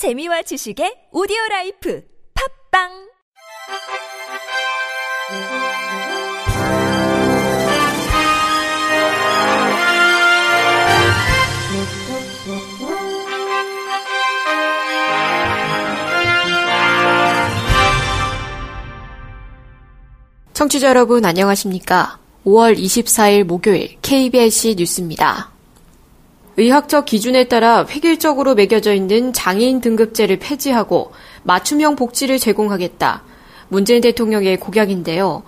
재미와 지식의 오디오 라이프 팝빵 청취자 여러분 안녕하십니까? 5월 24일 목요일 KBS 뉴스입니다. 의학적 기준에 따라 획일적으로 매겨져 있는 장애인 등급제를 폐지하고 맞춤형 복지를 제공하겠다. 문재인 대통령의 공약인데요.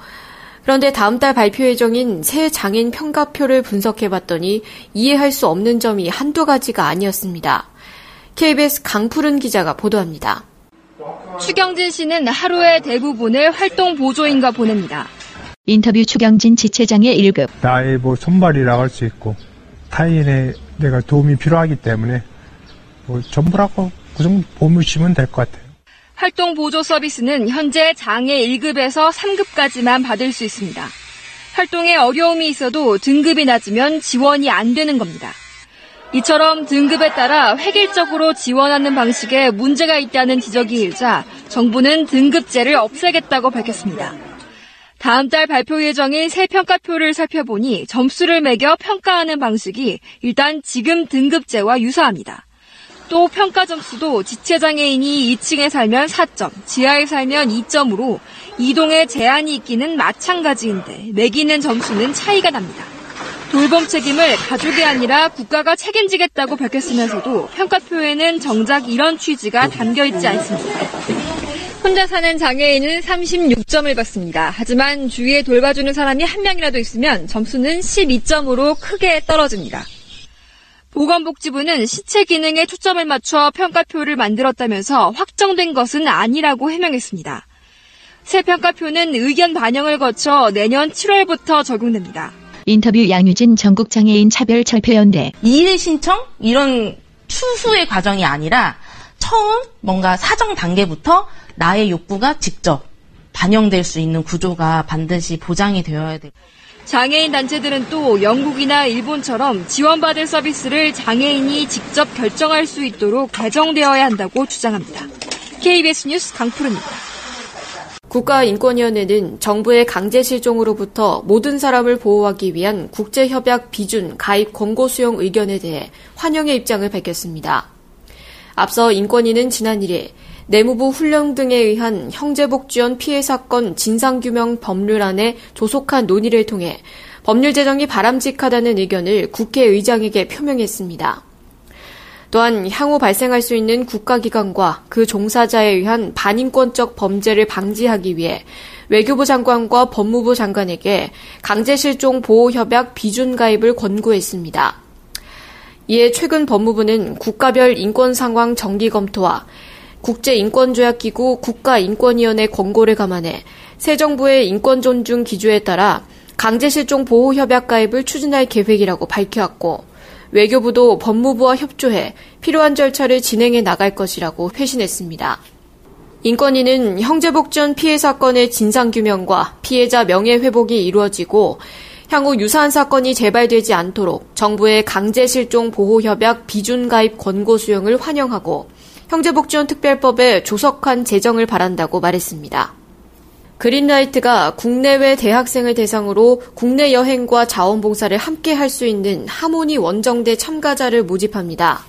그런데 다음 달 발표 예정인 새 장애인 평가표를 분석해 봤더니 이해할 수 없는 점이 한두 가지가 아니었습니다. KBS 강푸른 기자가 보도합니다. 추경진 씨는 하루의 대부분을 활동 보조인과 보냅니다. 인터뷰 추경진 지체장의 1급. 나의 뭐 손발이라고 할 수 있고 타인의 내가 도움이 필요하기 때문에 뭐 전부라고 그 정도 보시면 될 것 같아요. 활동 보조 서비스는 현재 장애 1급에서 3급까지만 받을 수 있습니다. 활동에 어려움이 있어도 등급이 낮으면 지원이 안 되는 겁니다. 이처럼 등급에 따라 획일적으로 지원하는 방식에 문제가 있다는 지적이 일자 정부는 등급제를 없애겠다고 밝혔습니다. 다음 달 발표 예정인 새 평가표를 살펴보니 점수를 매겨 평가하는 방식이 일단 지금 등급제와 유사합니다. 또 평가 점수도 지체장애인이 2층에 살면 4점, 지하에 살면 2점으로 이동에 제한이 있기는 마찬가지인데 매기는 점수는 차이가 납니다. 돌봄 책임을 가족이 아니라 국가가 책임지겠다고 밝혔으면서도 평가표에는 정작 이런 취지가 담겨 있지 않습니다. 혼자 사는 장애인은 36점을 받습니다. 하지만 주위에 돌봐주는 사람이 한 명이라도 있으면 점수는 12점으로 크게 떨어집니다. 보건복지부는 시체 기능에 초점을 맞춰 평가표를 만들었다면서 확정된 것은 아니라고 해명했습니다. 새 평가표는 의견 반영을 거쳐 내년 7월부터 적용됩니다. 인터뷰 양유진 전국장애인 차별철폐연대. 이의 신청? 이런 추수의 과정이 아니라 처음 뭔가 사정 단계부터 나의 욕구가 직접 반영될 수 있는 구조가 반드시 보장이 되어야 되고. 장애인 단체들은 또 영국이나 일본처럼 지원받을 서비스를 장애인이 직접 결정할 수 있도록 개정되어야 한다고 주장합니다. KBS 뉴스 강푸르입니다. 국가인권위원회는 정부의 강제 실종으로부터 모든 사람을 보호하기 위한 국제협약 비준 가입 권고 수용 의견에 대해 환영의 입장을 밝혔습니다. 앞서 인권위는 지난 1일 내무부 훈령 등에 의한 형제복지원 피해 사건 진상규명 법률안에 조속한 논의를 통해 법률 제정이 바람직하다는 의견을 국회의장에게 표명했습니다. 또한 향후 발생할 수 있는 국가기관과 그 종사자에 의한 반인권적 범죄를 방지하기 위해 외교부 장관과 법무부 장관에게 강제실종 보호협약 비준 가입을 권고했습니다. 이에 최근 법무부는 국가별 인권 상황 정기 검토와 국제인권조약기구 국가인권위원회 권고를 감안해 새 정부의 인권 존중 기조에 따라 강제실종 보호협약 가입을 추진할 계획이라고 밝혀왔고 외교부도 법무부와 협조해 필요한 절차를 진행해 나갈 것이라고 회신했습니다. 인권위는 형제복지원 피해 사건의 진상규명과 피해자 명예회복이 이루어지고 향후 유사한 사건이 재발되지 않도록 정부의 강제실종 보호협약 비준 가입 권고 수용을 환영하고 형제복지원 특별법에 조속한 제정을 바란다고 말했습니다. 그린라이트가 국내외 대학생을 대상으로 국내 여행과 자원봉사를 함께 할 수 있는 하모니 원정대 참가자를 모집합니다.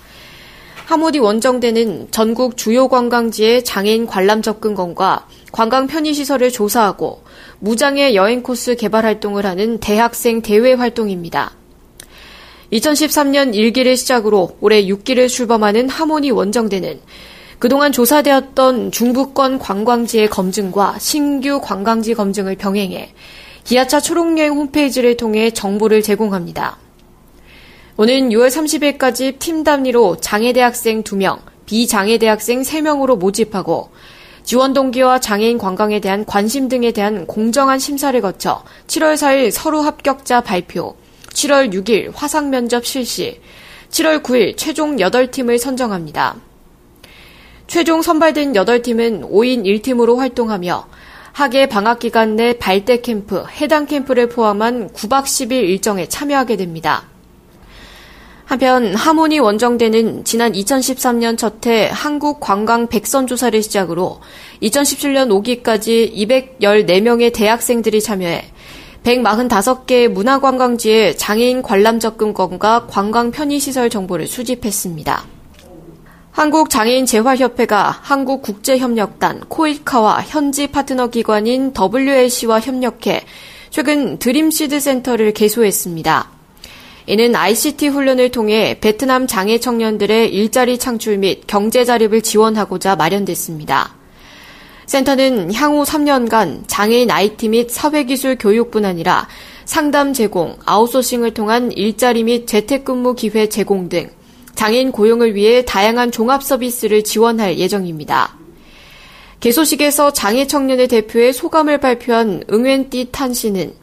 하모니 원정대는 전국 주요 관광지의 장애인 관람 접근권과 관광 편의시설을 조사하고 무장애 여행 코스 개발 활동을 하는 대학생 대외 활동입니다. 2013년 1기를 시작으로 올해 6기를 출범하는 하모니 원정대는 그동안 조사되었던 중부권 관광지의 검증과 신규 관광지 검증을 병행해 기아차 초록여행 홈페이지를 통해 정보를 제공합니다. 오는 6월 30일까지 팀 단위로 장애대학생 2명, 비장애대학생 3명으로 모집하고 지원 동기와 장애인 관광에 대한 관심 등에 대한 공정한 심사를 거쳐 7월 4일 서류 합격자 발표, 7월 6일 화상 면접 실시, 7월 9일 최종 8팀을 선정합니다. 최종 선발된 8팀은 5인 1팀으로 활동하며 학예 방학 기간 내 발대 캠프, 해당 캠프를 포함한 9박 10일 일정에 참여하게 됩니다. 한편 하모니 원정대는 지난 2013년 첫해 한국 관광 백선 조사를 시작으로 2017년 5기까지 214명의 대학생들이 참여해 145개의 문화관광지의 장애인 관람 접근권과 관광 편의시설 정보를 수집했습니다. 한국장애인재활협회가 한국국제협력단 코이카와 현지 파트너 기관인 WLC와 협력해 최근 드림시드 센터를 개소했습니다. 이는 ICT 훈련을 통해 베트남 장애 청년들의 일자리 창출 및 경제 자립을 지원하고자 마련됐습니다. 센터는 향후 3년간 장애인 IT 및 사회기술 교육뿐 아니라 상담 제공, 아웃소싱을 통한 일자리 및 재택근무 기회 제공 등 장애인 고용을 위해 다양한 종합 서비스를 지원할 예정입니다. 개소식에서 장애 청년의 대표의 소감을 발표한 응웬띠 탄 씨는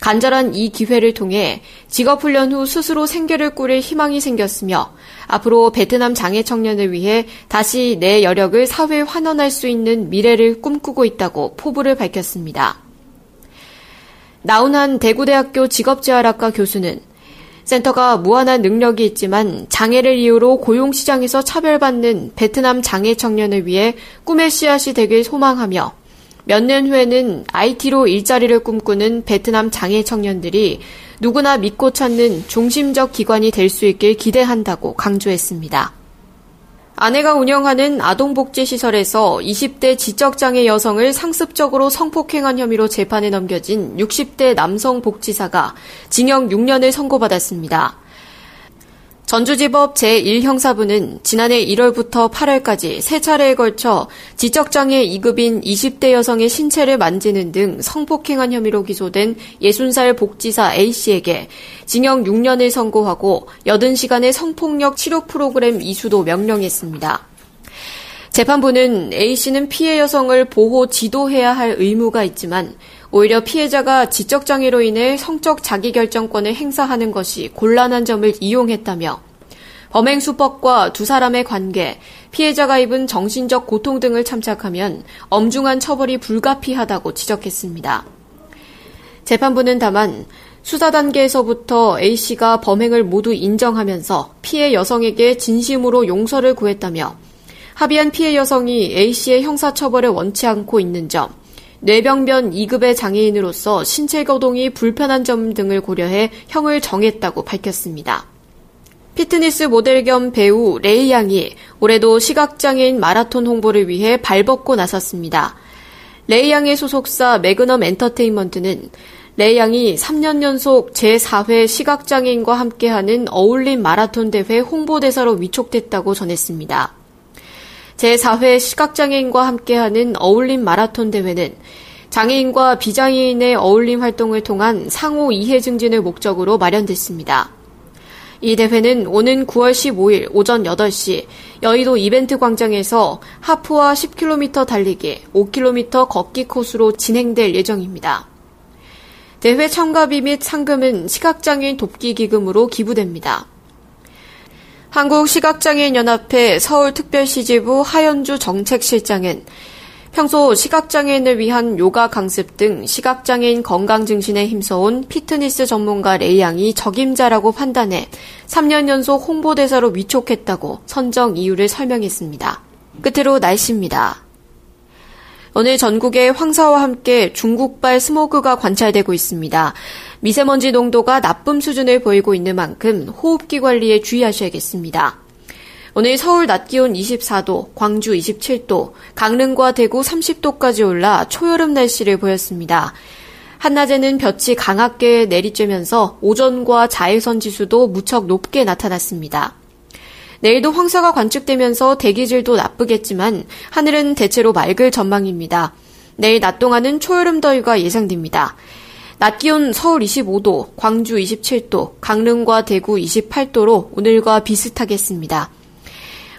간절한 이 기회를 통해 직업훈련 후 스스로 생계를 꾸릴 희망이 생겼으며 앞으로 베트남 장애 청년을 위해 다시 내 여력을 사회에 환원할 수 있는 미래를 꿈꾸고 있다고 포부를 밝혔습니다. 나훈한 대구대학교 직업재활학과 교수는 센터가 무한한 능력이 있지만 장애를 이유로 고용시장에서 차별받는 베트남 장애 청년을 위해 꿈의 씨앗이 되길 소망하며 몇 년 후에는 IT로 일자리를 꿈꾸는 베트남 장애 청년들이 누구나 믿고 찾는 중심적 기관이 될 수 있길 기대한다고 강조했습니다. 아내가 운영하는 아동복지시설에서 20대 지적장애 여성을 상습적으로 성폭행한 혐의로 재판에 넘겨진 60대 남성 복지사가 징역 6년을 선고받았습니다. 전주지법 제1형사부는 지난해 1월부터 8월까지 세 차례에 걸쳐 지적장애 2급인 20대 여성의 신체를 만지는 등 성폭행한 혐의로 기소된 60살 복지사 A씨에게 징역 6년을 선고하고 80시간의 성폭력 치료 프로그램 이수도 명령했습니다. 재판부는 A씨는 피해 여성을 보호 지도해야 할 의무가 있지만 오히려 피해자가 지적 장애로 인해 성적 자기결정권을 행사하는 것이 곤란한 점을 이용했다며 범행 수법과 두 사람의 관계, 피해자가 입은 정신적 고통 등을 참작하면 엄중한 처벌이 불가피하다고 지적했습니다. 재판부는 다만 수사 단계에서부터 A씨가 범행을 모두 인정하면서 피해 여성에게 진심으로 용서를 구했다며 합의한 피해 여성이 A씨의 형사처벌을 원치 않고 있는 점, 뇌병변 2급의 장애인으로서 신체 거동이 불편한 점 등을 고려해 형을 정했다고 밝혔습니다. 피트니스 모델 겸 배우 레이 양이 올해도 시각장애인 마라톤 홍보를 위해 발벗고 나섰습니다. 레이 양의 소속사 매그넘 엔터테인먼트는 레이 양이 3년 연속 제4회 시각장애인과 함께하는 어울림 마라톤 대회 홍보대사로 위촉됐다고 전했습니다. 제4회 시각장애인과 함께하는 어울림 마라톤 대회는 장애인과 비장애인의 어울림 활동을 통한 상호 이해 증진을 목적으로 마련됐습니다. 이 대회는 오는 9월 15일 오전 8시 여의도 이벤트 광장에서 하프와 10km 달리기, 5km 걷기 코스로 진행될 예정입니다. 대회 참가비 및 상금은 시각장애인 돕기 기금으로 기부됩니다. 한국시각장애인연합회 서울특별시지부 하연주 정책실장은 평소 시각장애인을 위한 요가 강습 등 시각장애인 건강 증진에 힘써온 피트니스 전문가 레이 양이 적임자라고 판단해 3년 연속 홍보대사로 위촉했다고 선정 이유를 설명했습니다. 끝으로 날씨입니다. 오늘 전국에 황사와 함께 중국발 스모그가 관찰되고 있습니다. 미세먼지 농도가 나쁨 수준을 보이고 있는 만큼 호흡기 관리에 주의하셔야겠습니다. 오늘 서울 낮 기온 24도, 광주 27도, 강릉과 대구 30도까지 올라 초여름 날씨를 보였습니다. 한낮에는 볕이 강하게 내리쬐면서 오전과 자외선 지수도 무척 높게 나타났습니다. 내일도 황사가 관측되면서 대기질도 나쁘겠지만 하늘은 대체로 맑을 전망입니다. 내일 낮 동안은 초여름 더위가 예상됩니다. 낮 기온 서울 25도, 광주 27도, 강릉과 대구 28도로 오늘과 비슷하겠습니다.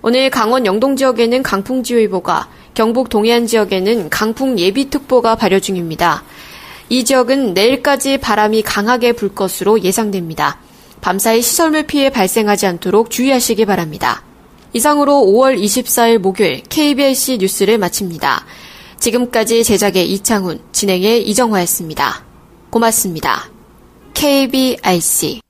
오늘 강원 영동 지역에는 강풍지휘보가, 경북 동해안 지역에는 강풍 예비특보가 발효 중입니다. 이 지역은 내일까지 바람이 강하게 불 것으로 예상됩니다. 밤사이 시설물 피해 발생하지 않도록 주의하시기 바랍니다. 이상으로 5월 24일 목요일 KBLC 뉴스를 마칩니다. 지금까지 제작의 이창훈, 진행의 이정화였습니다. 고맙습니다. KBIC